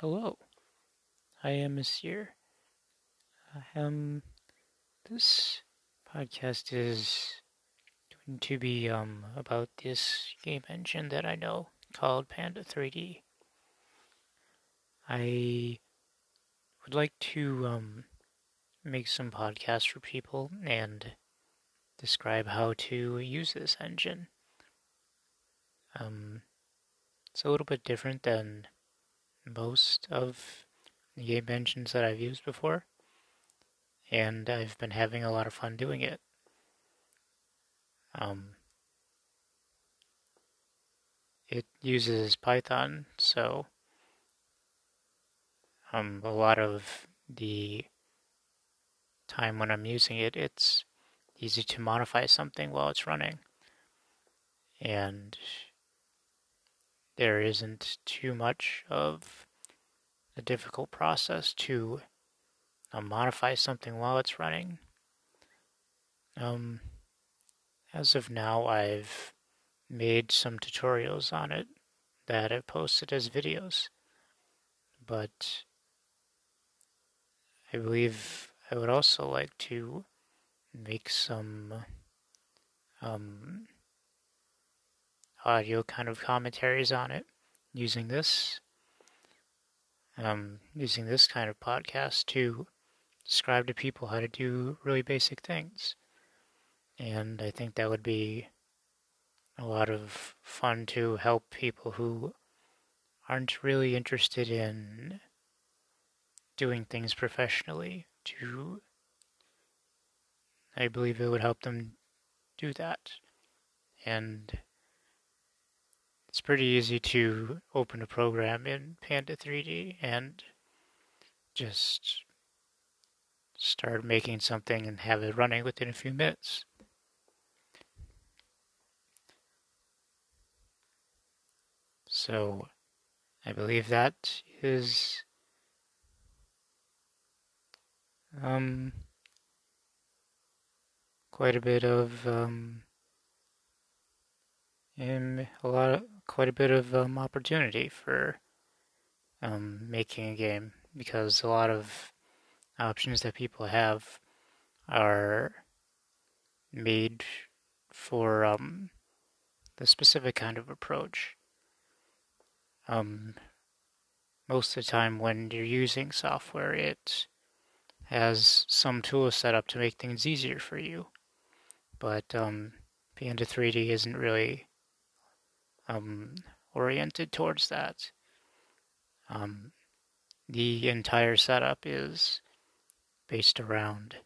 Hello, I am Monsieur. Um, this podcast is going to be um about this game engine that I know called Panda 3D. I would like to um make some podcasts for people and describe how to use this engine. Um, it's a little bit different than most of the game engines that I've used before, and I've been having a lot of fun doing it. Um, it uses Python, so um, a lot of the time when I'm using it, it's easy to modify something while it's running. And there isn't too much of a difficult process to uh, modify something while it's running. Um, as of now, I've made some tutorials on it that I've posted as videos, but I believe I would also like to make some um, audio kind of commentaries on it using this um, using this kind of podcast to describe to people how to do really basic things. And I think that would be a lot of fun to help people who aren't really interested in doing things professionally to I believe it would help them do that. And it's pretty easy to open a program in Panda 3D and just start making something and have it running within a few minutes. So I believe that is um, quite a bit of um, a lot of quite a bit of um, opportunity for um, making a game because a lot of options that people have are made for um, the specific kind of approach. Um, most of the time, when you're using software, it has some tools set up to make things easier for you. But um, Panda 3D isn't really um, oriented towards that. Um, the entire setup is based around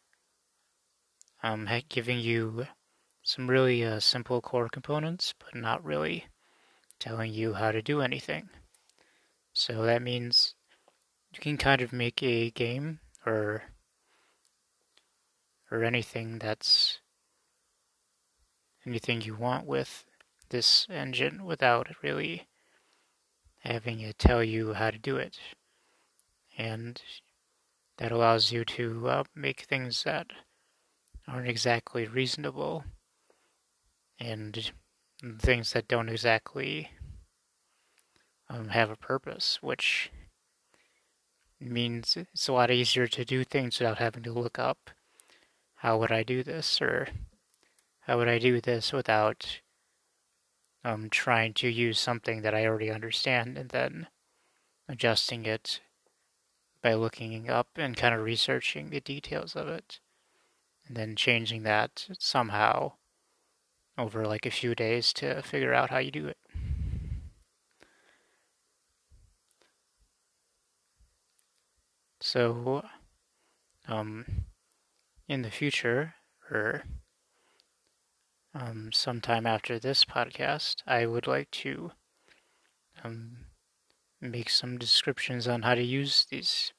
um, giving you some really uh, simple core components, but not really telling you how to do anything. So that means you can kind of make a game or or anything that's anything you want with this engine without really having it tell you how to do it. And that allows you to uh, make things that aren't exactly reasonable and things that don't exactly um, have a purpose, which means it's a lot easier to do things without having to look up how would I do this or how would I do this without um, trying to use something that I already understand and then adjusting it by looking up and kind of researching the details of it and then changing that somehow over like a few days to figure out how you do it. So, um, in the future, or um, sometime after this podcast, I would like to um, make some descriptions on how to use these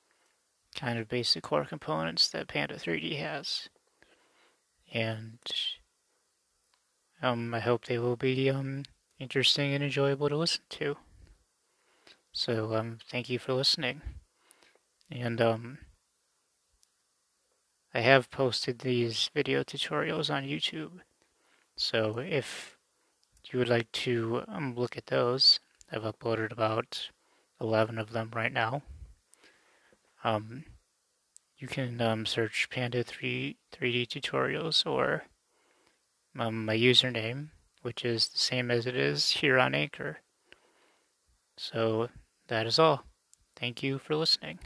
kind of basic core components that Panda 3D has. And um, I hope they will be um, interesting and enjoyable to listen to. So um, thank you for listening. And um, I have posted these video tutorials on YouTube. So if you would like to um, look at those, I've uploaded about 11 of them right now. Um, you can um, search Panda 3 3D tutorials or um, my username, which is the same as it is here on Anchor. So that is all. Thank you for listening.